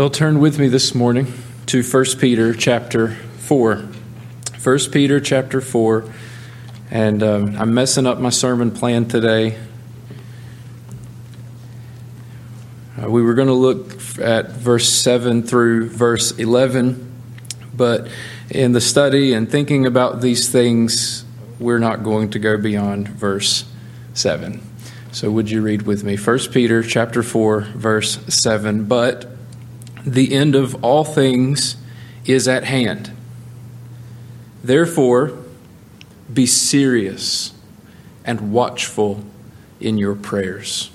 Well, turn with me this morning to 1 Peter chapter 4. 1 Peter chapter 4. And um, I'm messing up my sermon plan today. Uh, we were going to look at verse 7 through verse 11, but in the study and thinking about these things, we're not going to go beyond verse 7. So would you read with me 1 Peter chapter 4 verse 7 but the end of all things is at hand. Therefore, be serious and watchful in your prayers.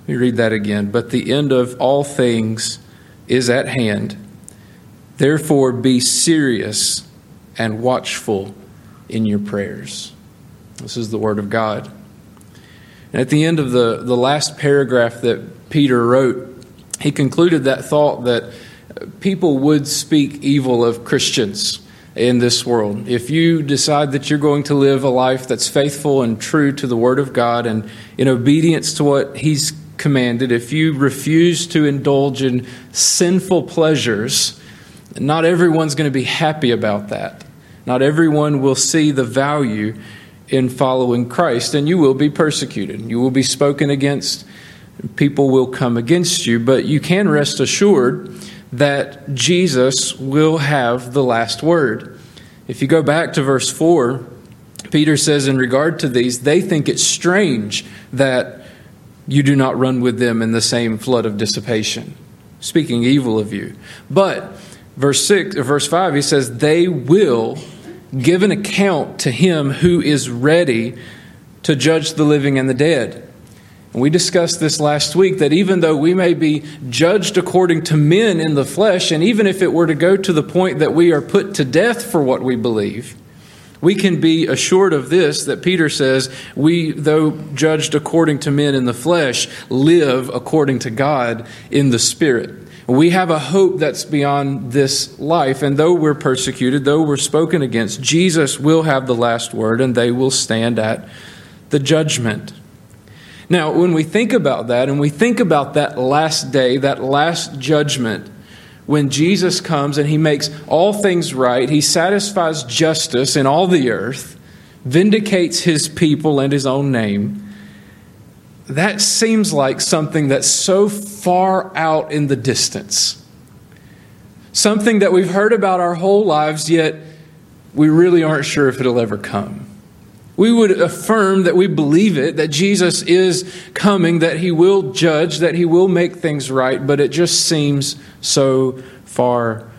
Let me read that again. But the end of all things is at hand. Therefore, be serious and watchful in your prayers. This is the Word of God. And at the end of the, the last paragraph that Peter wrote, he concluded that thought that people would speak evil of Christians in this world. If you decide that you're going to live a life that's faithful and true to the Word of God and in obedience to what He's commanded, if you refuse to indulge in sinful pleasures, not everyone's going to be happy about that. Not everyone will see the value in following Christ, and you will be persecuted. You will be spoken against people will come against you, but you can rest assured that Jesus will have the last word. If you go back to verse 4, Peter says, in regard to these, they think it strange that you do not run with them in the same flood of dissipation, speaking evil of you. But verse 6 or verse 5 he says they will give an account to him who is ready to judge the living and the dead. We discussed this last week that even though we may be judged according to men in the flesh, and even if it were to go to the point that we are put to death for what we believe, we can be assured of this that Peter says, we, though judged according to men in the flesh, live according to God in the Spirit. We have a hope that's beyond this life, and though we're persecuted, though we're spoken against, Jesus will have the last word, and they will stand at the judgment. Now, when we think about that and we think about that last day, that last judgment, when Jesus comes and he makes all things right, he satisfies justice in all the earth, vindicates his people and his own name, that seems like something that's so far out in the distance. Something that we've heard about our whole lives, yet we really aren't sure if it'll ever come. We would affirm that we believe it, that Jesus is coming, that he will judge, that he will make things right, but it just seems so far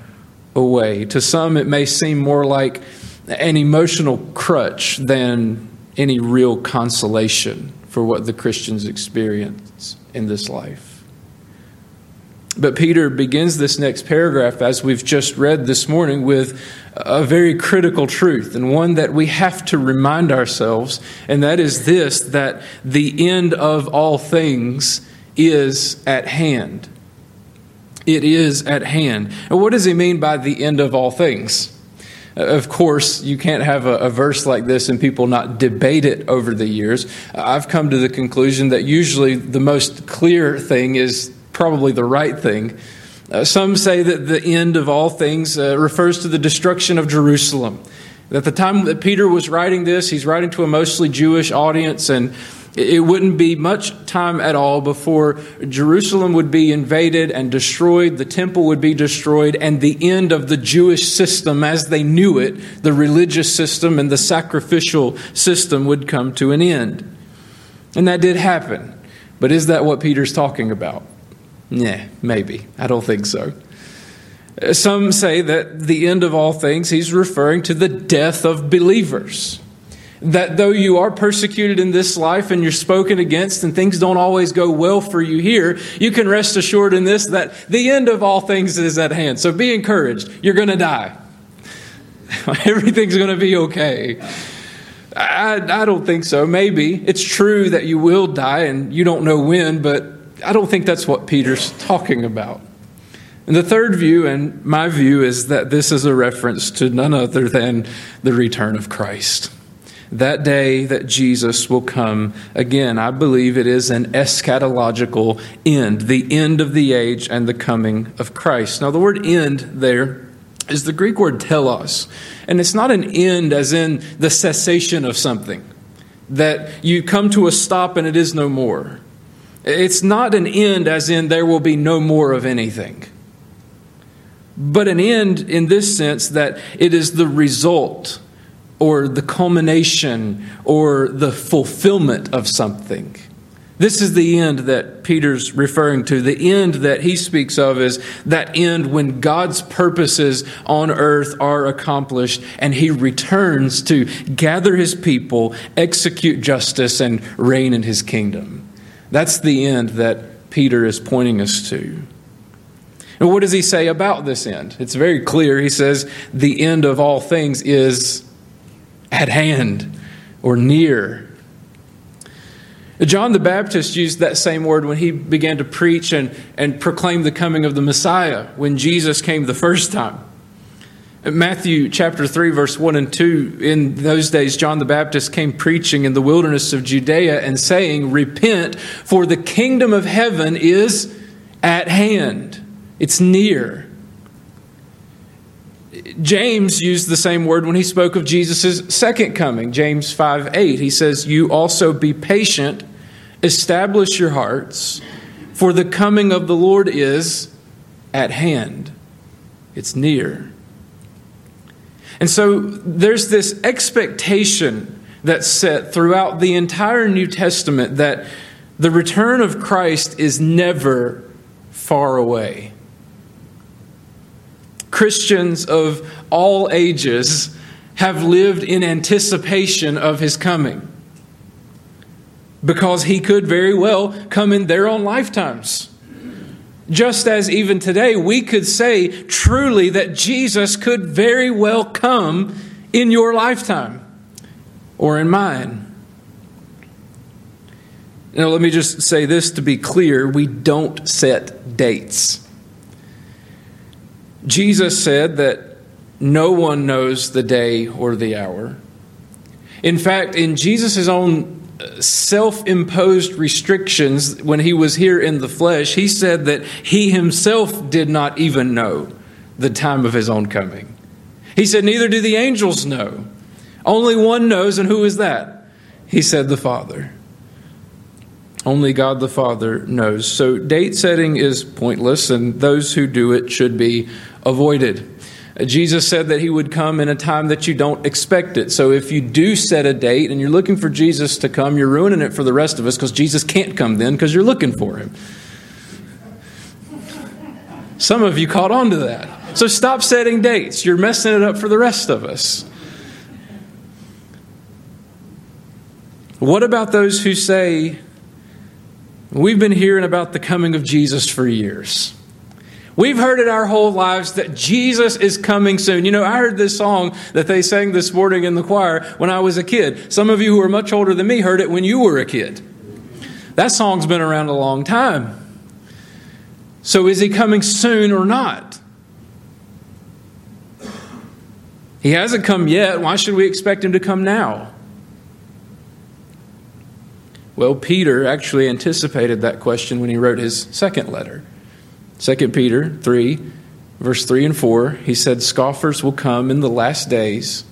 away. To some, it may seem more like an emotional crutch than any real consolation for what the Christians experience in this life. But Peter begins this next paragraph, as we've just read this morning, with a very critical truth, and one that we have to remind ourselves, and that is this that the end of all things is at hand. It is at hand. And what does he mean by the end of all things? Of course, you can't have a, a, verse like this and people not debate it over the years. I've come to the conclusion that usually the most clear thing is probably the right thing. Uh, some say that the end of all things uh, refers to the destruction of Jerusalem. At the time that Peter was writing this, he's writing to a mostly Jewish audience, and it wouldn't be much time at all before Jerusalem would be invaded and destroyed, the temple would be destroyed, and the end of the Jewish system as they knew it, the religious system and the sacrificial system, would come to an end. And that did happen. But is that what Peter's talking about? Yeah, maybe. I don't think so. Uh, some say that the end of all things, he's referring to the death of believers. That though you are persecuted in this life and you're spoken against and things don't always go well for you here, you can rest assured in this that the end of all things is at hand. So be encouraged. You're going to die. Everything's going to be okay. I, I don't think so. Maybe. It's true that you will die and you don't know when, but I don't think that's what Peter's talking about. And the third view, and my view, is that this is a reference to none other than the return of Christ. that day that Jesus will come again. I believe it is an eschatological end, the end of the age and the coming of Christ. Now, the word end there is the Greek word telos, and it's not an end as in the cessation of something, that you come to a stop and it is no more. It's not an end as in there will be no more of anything, but an end in this sense that it is the result or the culmination or the fulfillment of something. This is the end that Peter's referring to. The end that he speaks of is that end when God's purposes on earth are accomplished and he returns to gather his people, execute justice, and reign in his kingdom. That's the end that Peter is pointing us to. And what does he say about this end? It's very clear. He says, The end of all things is at hand or near. John the Baptist used that same word when he began to preach and, and proclaim the coming of the Messiah when Jesus came the first time. Matthew chapter 3, verse 1 and 2, in those days, John the Baptist came preaching in the wilderness of Judea and saying, Repent, for the kingdom of heaven is at hand. It's near. James used the same word when he spoke of Jesus' second coming. James 5 8. He says, You also be patient, establish your hearts, for the coming of the Lord is at hand. It's near. And so there's this expectation that's set throughout the entire New Testament that the return of Christ is never far away. Christians of all ages have lived in anticipation of his coming because he could very well come in their own lifetimes. Just as even today, we could say truly that Jesus could very well come in your lifetime or in mine. Now, let me just say this to be clear we don't set dates. Jesus said that no one knows the day or the hour. In fact, in Jesus' own self imposed restrictions when he was here in the flesh, he said that he himself did not even know the time of his own coming. He said, Neither do the angels know. Only one knows, and who is that? He said, The Father. Only God the Father knows. So date setting is pointless, and those who do it should be avoided. Jesus said that he would come in a time that you don't expect it. So if you do set a date and you're looking for Jesus to come, you're ruining it for the rest of us because Jesus can't come then because you're looking for him. Some of you caught on to that. So stop setting dates. You're messing it up for the rest of us. What about those who say, We've been hearing about the coming of Jesus for years? We've heard it our whole lives that Jesus is coming soon. You know, I heard this song that they sang this morning in the choir when I was a kid. Some of you who are much older than me heard it when you were a kid. That song's been around a long time. So is he coming soon or not? He hasn't come yet. Why should we expect him to come now? Well, Peter actually anticipated that question when he wrote his second letter. 2 Peter 3, verse 3 and 4, he said, Scoffers will come in the last days,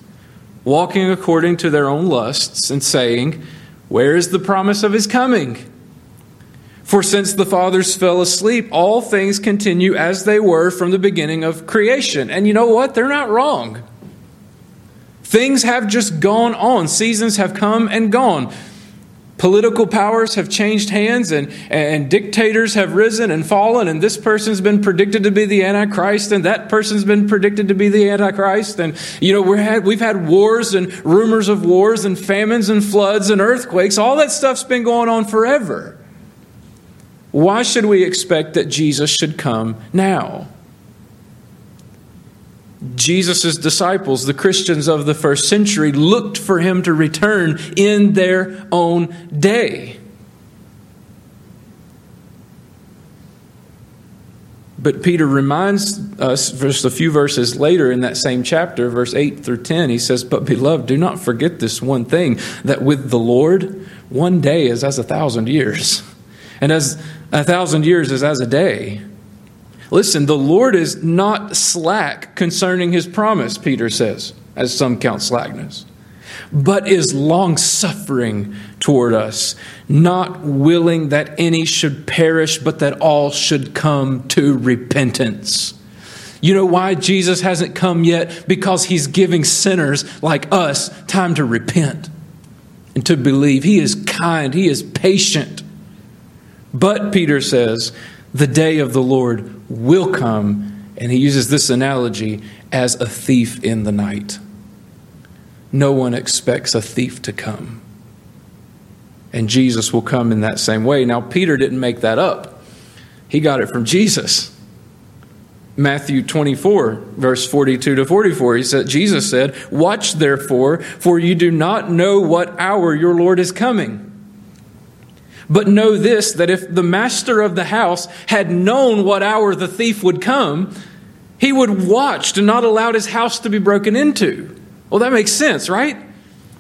walking according to their own lusts, and saying, Where is the promise of his coming? For since the fathers fell asleep, all things continue as they were from the beginning of creation. And you know what? They're not wrong. Things have just gone on, seasons have come and gone. Political powers have changed hands and, and dictators have risen and fallen, and this person's been predicted to be the Antichrist, and that person's been predicted to be the Antichrist. And, you know, we're had, we've had wars and rumors of wars and famines and floods and earthquakes. All that stuff's been going on forever. Why should we expect that Jesus should come now? Jesus' disciples, the Christians of the first century, looked for him to return in their own day. But Peter reminds us just a few verses later in that same chapter, verse 8 through 10, he says, But beloved, do not forget this one thing, that with the Lord, one day is as a thousand years, and as a thousand years is as a day. Listen, the Lord is not slack concerning his promise, Peter says, as some count slackness, but is long suffering toward us, not willing that any should perish, but that all should come to repentance. You know why Jesus hasn't come yet? Because he's giving sinners like us time to repent and to believe. He is kind, he is patient. But, Peter says, the day of the Lord will come, and he uses this analogy as a thief in the night. No one expects a thief to come. And Jesus will come in that same way. Now, Peter didn't make that up, he got it from Jesus. Matthew 24, verse 42 to 44, he said, Jesus said, Watch therefore, for you do not know what hour your Lord is coming. But know this that if the master of the house had known what hour the thief would come, he would watch to not allow his house to be broken into. Well, that makes sense, right?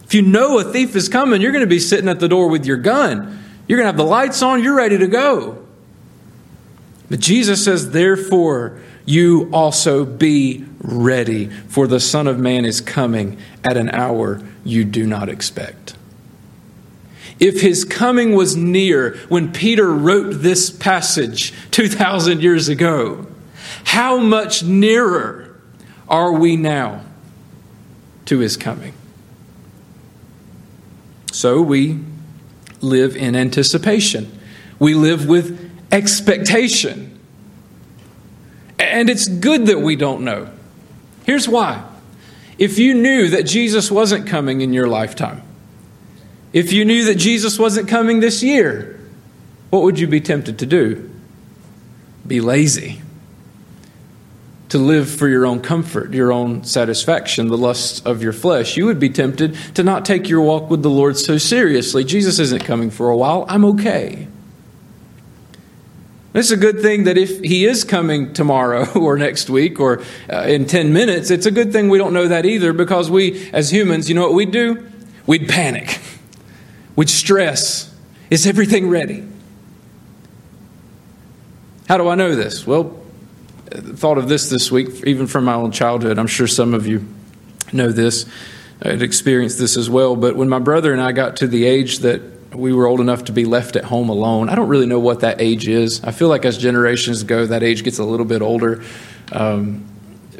If you know a thief is coming, you're going to be sitting at the door with your gun. You're going to have the lights on, you're ready to go. But Jesus says, Therefore, you also be ready, for the Son of Man is coming at an hour you do not expect. If his coming was near when Peter wrote this passage 2,000 years ago, how much nearer are we now to his coming? So we live in anticipation, we live with expectation. And it's good that we don't know. Here's why. If you knew that Jesus wasn't coming in your lifetime, if you knew that Jesus wasn't coming this year, what would you be tempted to do? Be lazy. To live for your own comfort, your own satisfaction, the lusts of your flesh. You would be tempted to not take your walk with the Lord so seriously. Jesus isn't coming for a while. I'm okay. It's a good thing that if he is coming tomorrow or next week or uh, in 10 minutes, it's a good thing we don't know that either because we, as humans, you know what we'd do? We'd panic. We'd stress. Is everything ready? How do I know this? Well, thought of this this week, even from my own childhood. I'm sure some of you know this, had experienced this as well. But when my brother and I got to the age that we were old enough to be left at home alone. I don't really know what that age is. I feel like as generations go, that age gets a little bit older. Um,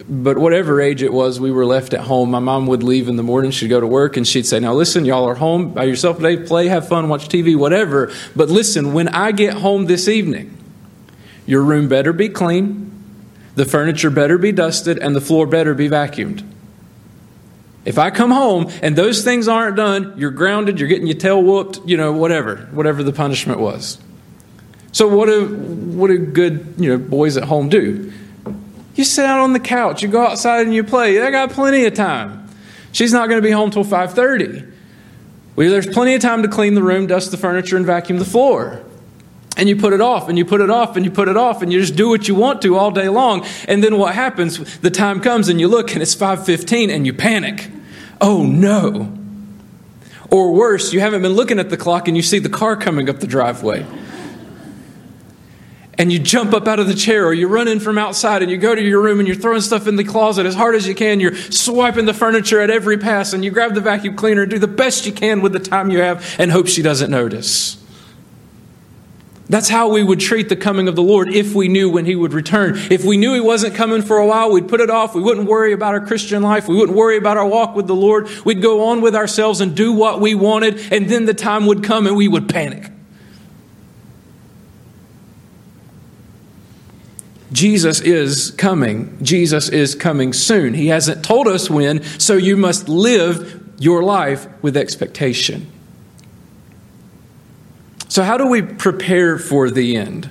but whatever age it was, we were left at home. My mom would leave in the morning. She'd go to work and she'd say, Now listen, y'all are home by yourself today. Play, have fun, watch TV, whatever. But listen, when I get home this evening, your room better be clean, the furniture better be dusted, and the floor better be vacuumed. If I come home and those things aren't done, you're grounded, you're getting your tail whooped, you know, whatever, whatever the punishment was. So what do what do good, you know, boys at home do? You sit out on the couch, you go outside and you play. They got plenty of time. She's not going to be home till 5:30. Well, there's plenty of time to clean the room, dust the furniture, and vacuum the floor. And you put it off, and you put it off, and you put it off, and you just do what you want to all day long. And then what happens? The time comes, and you look, and it's 5:15, and you panic. Oh no! Or worse, you haven't been looking at the clock, and you see the car coming up the driveway and you jump up out of the chair or you run in from outside and you go to your room and you're throwing stuff in the closet as hard as you can. You're swiping the furniture at every pass and you grab the vacuum cleaner and do the best you can with the time you have and hope she doesn't notice. That's how we would treat the coming of the Lord if we knew when He would return. If we knew He wasn't coming for a while, we'd put it off. We wouldn't worry about our Christian life. We wouldn't worry about our walk with the Lord. We'd go on with ourselves and do what we wanted, and then the time would come and we would panic. Jesus is coming. Jesus is coming soon. He hasn't told us when, so you must live your life with expectation. So, how do we prepare for the end?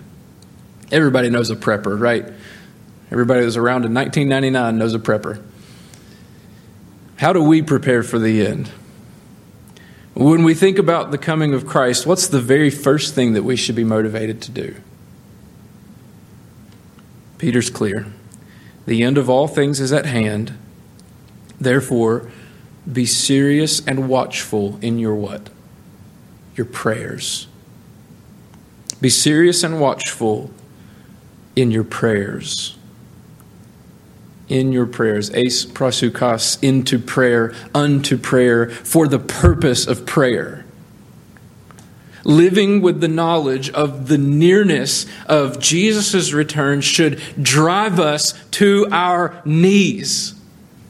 Everybody knows a prepper, right? Everybody that was around in 1999 knows a prepper. How do we prepare for the end? When we think about the coming of Christ, what's the very first thing that we should be motivated to do? Peter's clear. The end of all things is at hand. Therefore, be serious and watchful in your what? Your prayers. Be serious and watchful in your prayers. In your prayers. eis proseuchas, into prayer, unto prayer, for the purpose of prayer living with the knowledge of the nearness of Jesus' return should drive us to our knees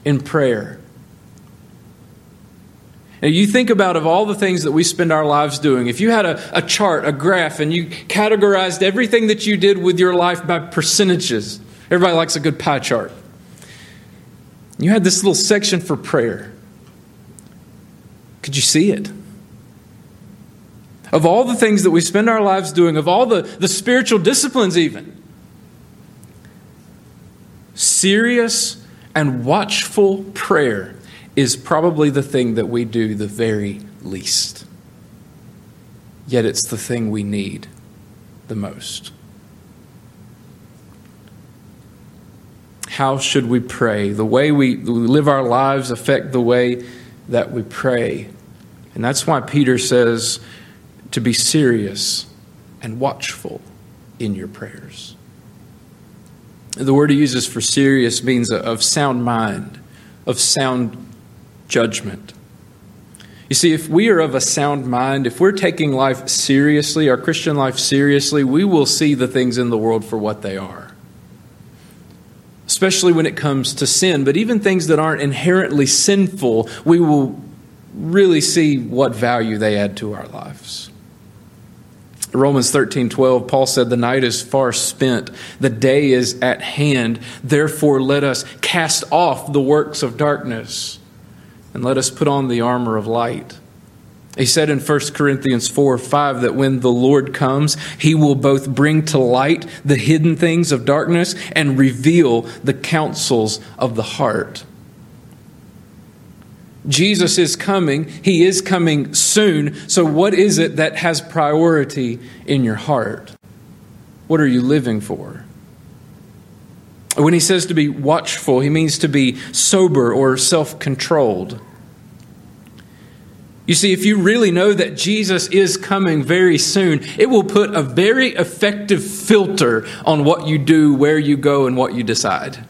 in prayer. Now, you think about of all the things that we spend our lives doing, if you had a, a chart, a graph, and you categorized everything that you did with your life by percentages, everybody likes a good pie chart. You had this little section for prayer. Could you see it? Of all the things that we spend our lives doing, of all the, the spiritual disciplines, even. Serious and watchful prayer is probably the thing that we do the very least. Yet it's the thing we need the most. How should we pray? The way we live our lives affect the way that we pray. And that's why Peter says, to be serious and watchful in your prayers. The word he uses for serious means of sound mind, of sound judgment. You see, if we are of a sound mind, if we're taking life seriously, our Christian life seriously, we will see the things in the world for what they are. Especially when it comes to sin, but even things that aren't inherently sinful, we will really see what value they add to our lives. Romans 13, 12, Paul said, The night is far spent, the day is at hand. Therefore, let us cast off the works of darkness and let us put on the armor of light. He said in 1 Corinthians 4 5 that when the Lord comes, he will both bring to light the hidden things of darkness and reveal the counsels of the heart. Jesus is coming. He is coming soon. So, what is it that has priority in your heart? What are you living for? When he says to be watchful, he means to be sober or self controlled. You see, if you really know that Jesus is coming very soon, it will put a very effective filter on what you do, where you go, and what you decide.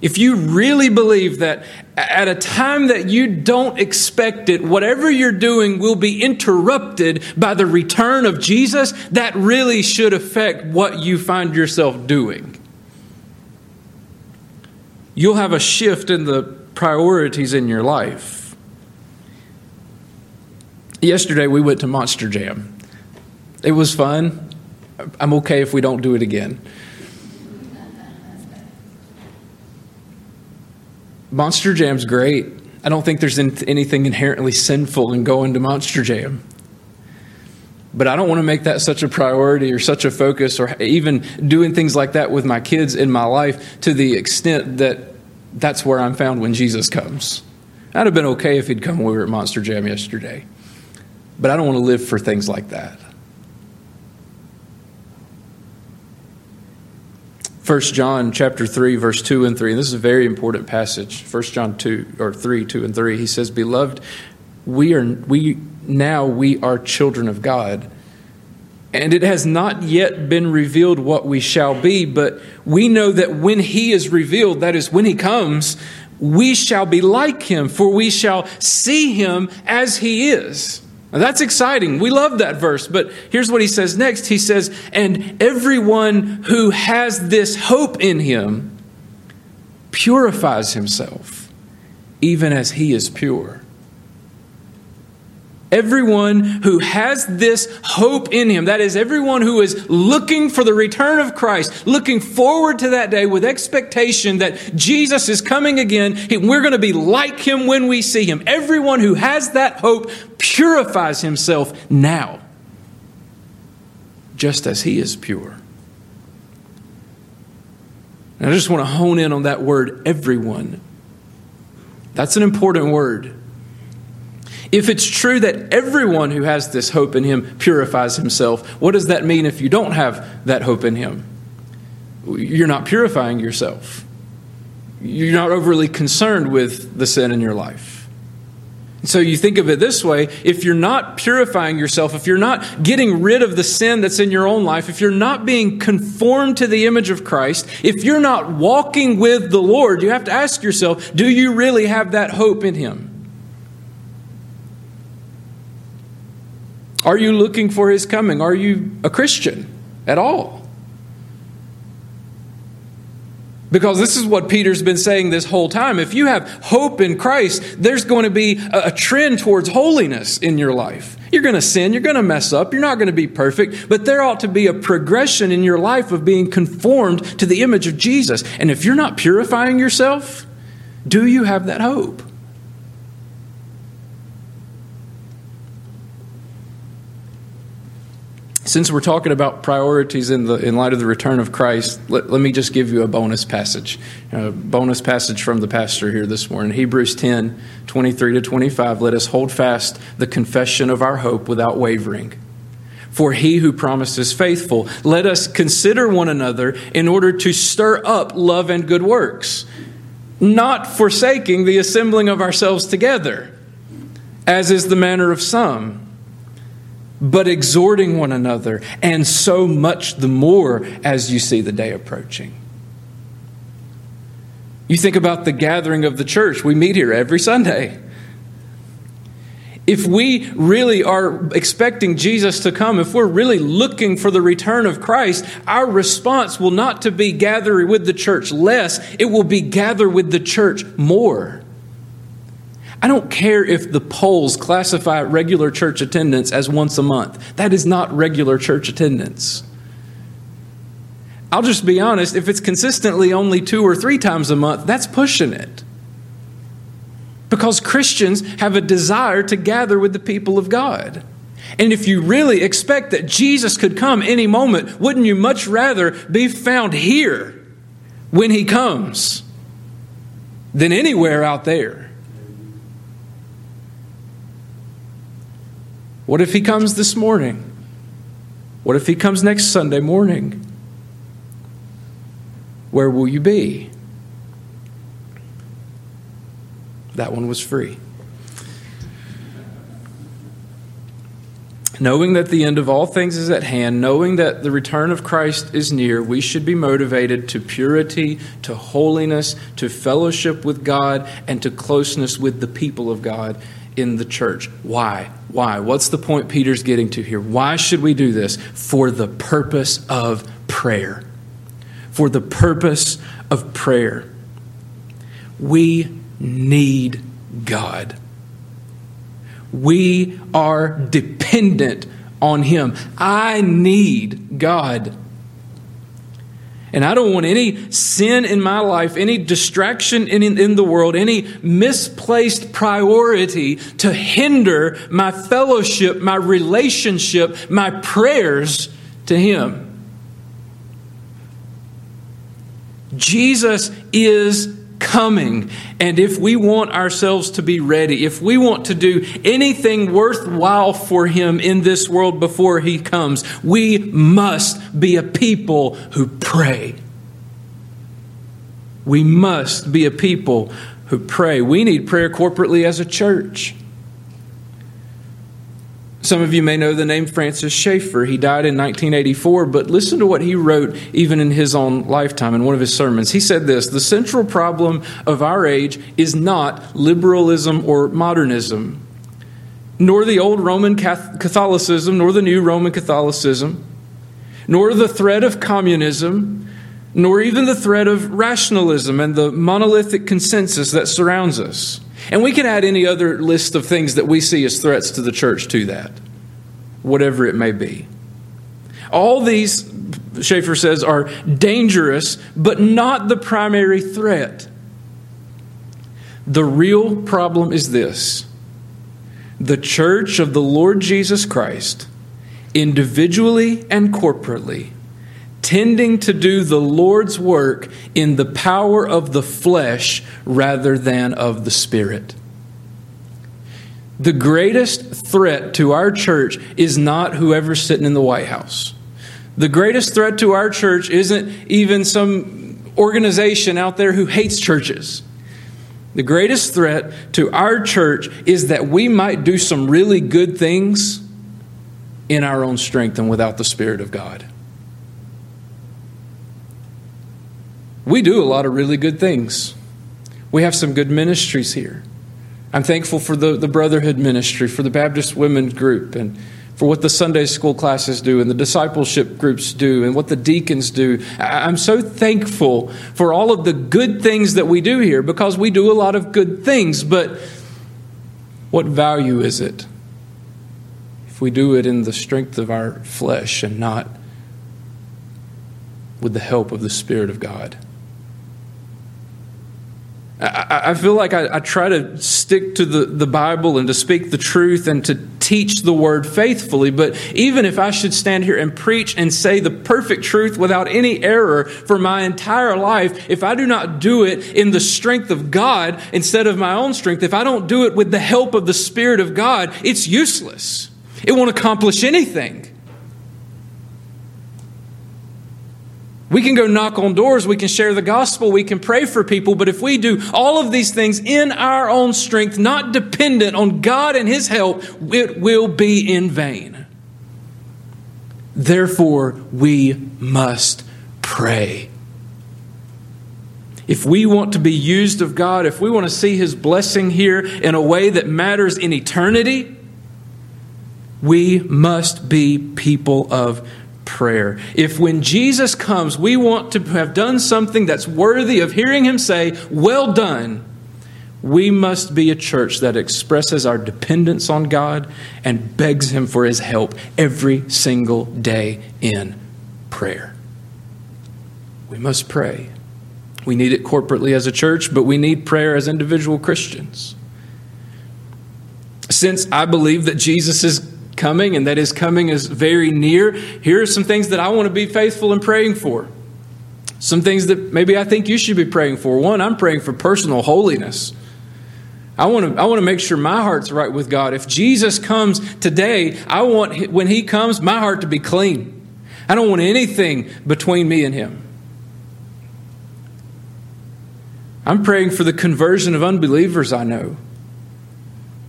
If you really believe that at a time that you don't expect it, whatever you're doing will be interrupted by the return of Jesus, that really should affect what you find yourself doing. You'll have a shift in the priorities in your life. Yesterday, we went to Monster Jam. It was fun. I'm okay if we don't do it again. Monster Jam's great. I don't think there's anything inherently sinful in going to Monster Jam. But I don't want to make that such a priority or such a focus or even doing things like that with my kids in my life to the extent that that's where I'm found when Jesus comes. I'd have been okay if he'd come when we were at Monster Jam yesterday. But I don't want to live for things like that. 1 John chapter 3 verse 2 and 3 and this is a very important passage. 1 John 2 or 3 2 and 3 he says beloved we are we now we are children of God and it has not yet been revealed what we shall be but we know that when he is revealed that is when he comes we shall be like him for we shall see him as he is now that's exciting. We love that verse. But here's what he says next. He says, And everyone who has this hope in him purifies himself, even as he is pure. Everyone who has this hope in him, that is, everyone who is looking for the return of Christ, looking forward to that day with expectation that Jesus is coming again, we're going to be like him when we see him. Everyone who has that hope purifies himself now, just as he is pure. And I just want to hone in on that word, everyone. That's an important word. If it's true that everyone who has this hope in him purifies himself, what does that mean if you don't have that hope in him? You're not purifying yourself. You're not overly concerned with the sin in your life. So you think of it this way if you're not purifying yourself, if you're not getting rid of the sin that's in your own life, if you're not being conformed to the image of Christ, if you're not walking with the Lord, you have to ask yourself do you really have that hope in Him? Are you looking for His coming? Are you a Christian at all? Because this is what Peter's been saying this whole time. If you have hope in Christ, there's going to be a trend towards holiness in your life. You're going to sin, you're going to mess up, you're not going to be perfect, but there ought to be a progression in your life of being conformed to the image of Jesus. And if you're not purifying yourself, do you have that hope? Since we're talking about priorities in, the, in light of the return of Christ, let, let me just give you a bonus passage. A bonus passage from the pastor here this morning. Hebrews 10 23 to 25. Let us hold fast the confession of our hope without wavering. For he who promised is faithful. Let us consider one another in order to stir up love and good works, not forsaking the assembling of ourselves together, as is the manner of some but exhorting one another, and so much the more as you see the day approaching. You think about the gathering of the church. We meet here every Sunday. If we really are expecting Jesus to come, if we're really looking for the return of Christ, our response will not to be gather with the church less, it will be gather with the church more. I don't care if the polls classify regular church attendance as once a month. That is not regular church attendance. I'll just be honest, if it's consistently only two or three times a month, that's pushing it. Because Christians have a desire to gather with the people of God. And if you really expect that Jesus could come any moment, wouldn't you much rather be found here when he comes than anywhere out there? What if he comes this morning? What if he comes next Sunday morning? Where will you be? That one was free. Knowing that the end of all things is at hand, knowing that the return of Christ is near, we should be motivated to purity, to holiness, to fellowship with God, and to closeness with the people of God in the church. Why? Why? What's the point Peter's getting to here? Why should we do this? For the purpose of prayer. For the purpose of prayer. We need God. We are dependent on Him. I need God. And I don't want any sin in my life, any distraction in, in, in, the world, any misplaced priority to hinder my fellowship, my relationship, my prayers to Him. Jesus is coming. And if we want ourselves to be ready, if we want to do anything worthwhile for Him in this world before He comes, we must be a people who pray. We must be a people who pray. We need prayer corporately as a church. Some of you may know the name Francis Schaeffer. He died in 1984, but listen to what he wrote even in his own lifetime in one of his sermons. He said this The central problem of our age is not liberalism or modernism, nor the old Roman Catholicism, nor the new Roman Catholicism, nor the threat of communism, nor even the threat of rationalism and the monolithic consensus that surrounds us. And we can add any other list of things that we see as threats to the church to that, whatever it may be. All these, Schaeffer says, are dangerous, but not the primary threat. The real problem is this the church of the Lord Jesus Christ, individually and corporately, tending to do the Lord's work in the power of the flesh rather than of the Spirit. The greatest threat to our church is not whoever's sitting in the White House. The greatest threat to our church isn't even some organization out there who hates churches. The greatest threat to our church is that we might do some really good things in our own strength and without the Spirit of God. We do a lot of really good things. We have some good ministries here. I'm thankful for the, the Brotherhood ministry, for the Baptist Women's Group, and for what the Sunday school classes do, and the discipleship groups do, and what the deacons do. I'm so thankful for all of the good things that we do here because we do a lot of good things. But what value is it if we do it in the strength of our flesh and not with the help of the Spirit of God? I, I feel like I, I, try to stick to the, the Bible and to speak the truth and to teach the word faithfully. But even if I should stand here and preach and say the perfect truth without any error for my entire life, if I do not do it in the strength of God instead of my own strength, if I don't do it with the help of the Spirit of God, it's useless. It won't accomplish anything. We can go knock on doors, we can share the gospel, we can pray for people, but if we do all of these things in our own strength, not dependent on God and His help, it will be in vain. Therefore, we must pray. If we want to be used of God, if we want to see His blessing here in a way that matters in eternity, we must be people of prayer. If when Jesus comes, we want to have done something that's worthy of hearing him say, Well done, we must be a church that expresses our dependence on God and begs him for his help every single day in prayer. We must pray. We need it corporately as a church, but we need prayer as individual Christians. Since I believe that Jesus is coming and that his coming is very near, here are some things that I want to be faithful in praying for. Some things that maybe I think you should be praying for. One, I'm praying for personal holiness. I want to I want to make sure my heart's right with God. If Jesus comes today, I want when he comes my heart to be clean. I don't want anything between me and him. I'm praying for the conversion of unbelievers I know.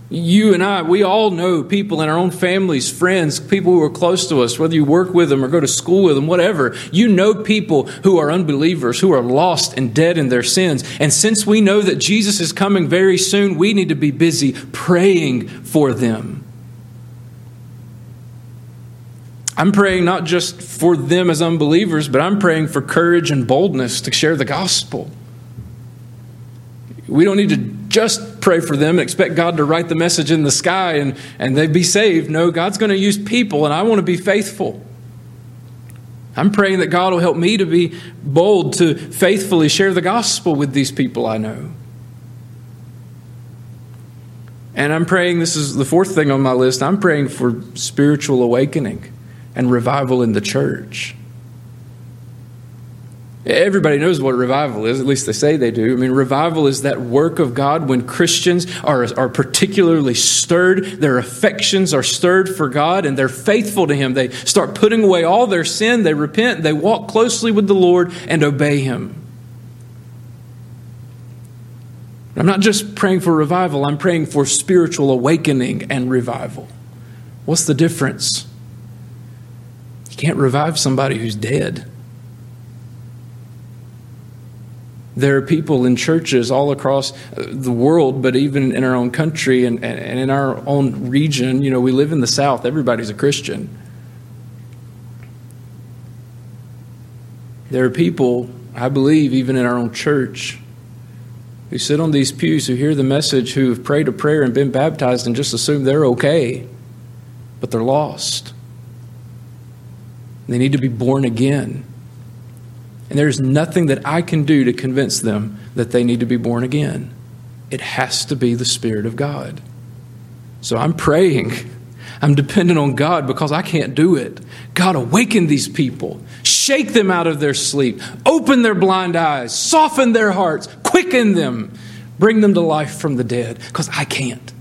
You and I, we all know people in our own families, friends, people who are close to us, whether you work with them or go to school with them, whatever. You know people who are unbelievers, who are lost and dead in their sins. And since we know that Jesus is coming very soon, we need to be busy praying for them. I'm praying not just for them as unbelievers, but I'm praying for courage and boldness to share the gospel. We don't need to just pray for them and expect God to write the message in the sky and, and they'd be saved. No, God's going to use people, and I want to be faithful. I'm praying that God will help me to be bold to faithfully share the gospel with these people I know. And I'm praying, this is the fourth thing on my list, I'm praying for spiritual awakening and revival in the church. Everybody knows what revival is, at least they say they do. I mean, revival is that work of God when Christians are, are particularly stirred, their affections are stirred for God, and they're faithful to Him. They start putting away all their sin, they repent, they walk closely with the Lord and obey Him. I'm not just praying for revival, I'm praying for spiritual awakening and revival. What's the difference? You can't revive somebody who's dead. There are people in churches all across the world, but even in our own country and, and in our own region. You know, we live in the South, everybody's a Christian. There are people, I believe, even in our own church, who sit on these pews, who hear the message, who have prayed a prayer and been baptized and just assume they're okay, but they're lost. They need to be born again. And there's nothing that I can do to convince them that they need to be born again. It has to be the Spirit of God. So I'm praying. I'm dependent on God because I can't do it. God, awaken these people, shake them out of their sleep, open their blind eyes, soften their hearts, quicken them, bring them to life from the dead because I can't.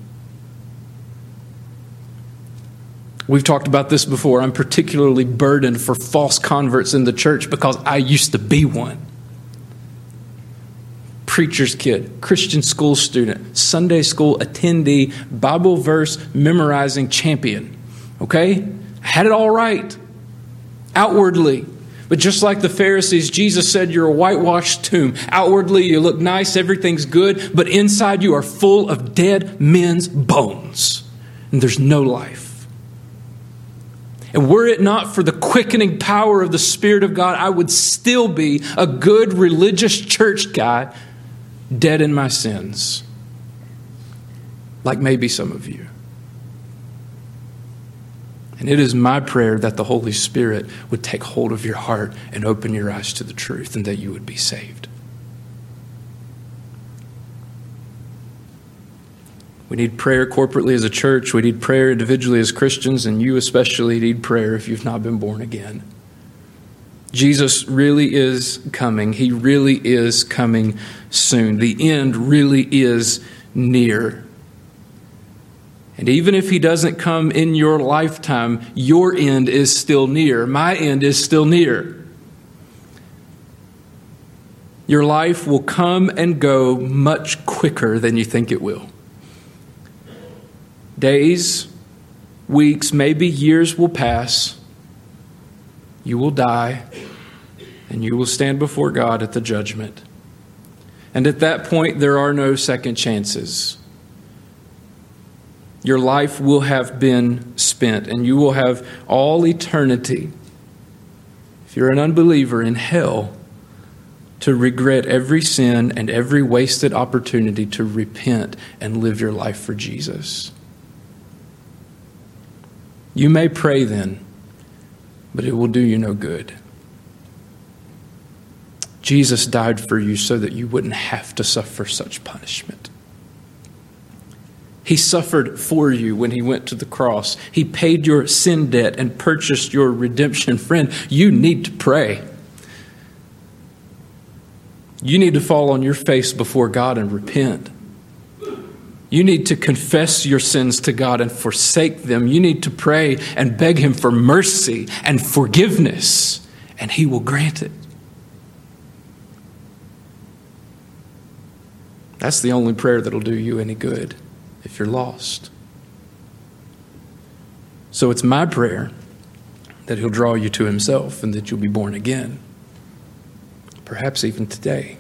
We've talked about this before. I'm particularly burdened for false converts in the church because I used to be one. Preacher's kid, Christian school student, Sunday school attendee, Bible verse memorizing champion. Okay? I had it all right outwardly. But just like the Pharisees, Jesus said, You're a whitewashed tomb. Outwardly, you look nice, everything's good, but inside you are full of dead men's bones. And there's no life. And were it not for the quickening power of the Spirit of God, I would still be a good religious church guy, dead in my sins. Like maybe some of you. And it is my prayer that the Holy Spirit would take hold of your heart and open your eyes to the truth and that you would be saved. We need prayer corporately as a church. We need prayer individually as Christians, and you especially need prayer if you've not been born again. Jesus really is coming. He really is coming soon. The end really is near. And even if he doesn't come in your lifetime, your end is still near. My end is still near. Your life will come and go much quicker than you think it will days, weeks, maybe years will pass. You will die, and you will stand before God at the judgment. And at that point, there are no second chances. Your life will have been spent, and you will have all eternity, if you're an unbeliever, in hell to regret every sin and every wasted opportunity to repent and live your life for Jesus. You may pray then, but it will do you no good. Jesus died for you so that you wouldn't have to suffer such punishment. He suffered for you when he went to the cross. He paid your sin debt and purchased your redemption. Friend, you need to pray. You need to fall on your face before God and repent. You need to confess your sins to God and forsake them. You need to pray and beg Him for mercy and forgiveness, and He will grant it. That's the only prayer that'll do you any good if you're lost. So it's my prayer that He'll draw you to Himself and that you'll be born again, perhaps even today.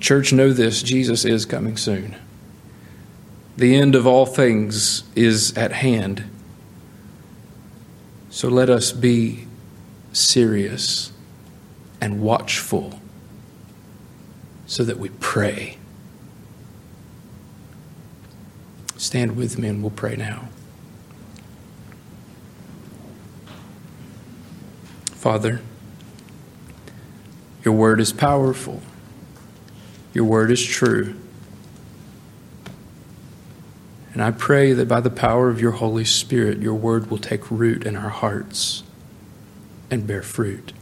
Church, know this Jesus is coming soon. The end of all things is at hand. So let us be serious and watchful so that we pray. Stand with me and we'll pray now. Father, your word is powerful. Your word is true. And I pray that by the power of your Holy Spirit, your word will take root in our hearts and bear fruit.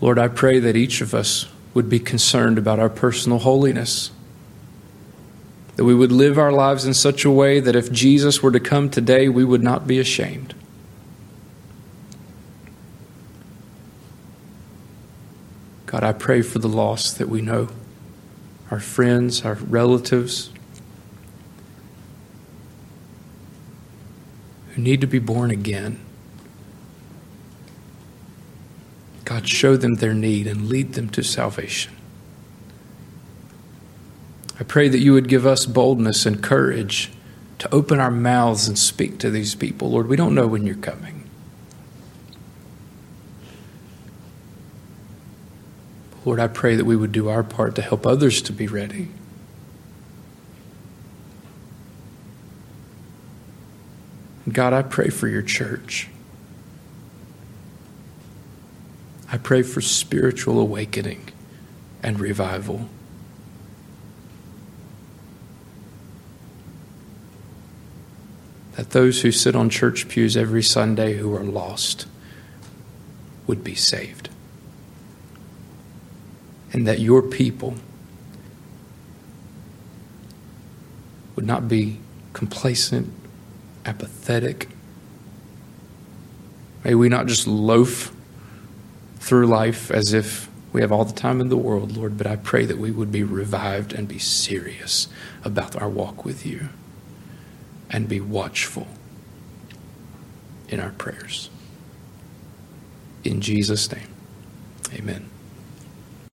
Lord, I pray that each of us would be concerned about our personal holiness. That we would live our lives in such a way that if Jesus were to come today, we would not be ashamed. God, I pray for the lost that we know, our friends, our relatives, who need to be born again. God, show them their need and lead them to salvation. I pray that you would give us boldness and courage to open our mouths and speak to these people. Lord, we don't know when you're coming. Lord, I pray that we would do our part to help others to be ready. God, I pray for your church. I pray for spiritual awakening and revival. That those who sit on church pews every Sunday who are lost would be saved and that your people would not be complacent, apathetic. May we not just loaf through life as if we have all the time in the world, Lord, but I pray that we would be revived and be serious about our walk with you and be watchful in our prayers. In Jesus' name, amen.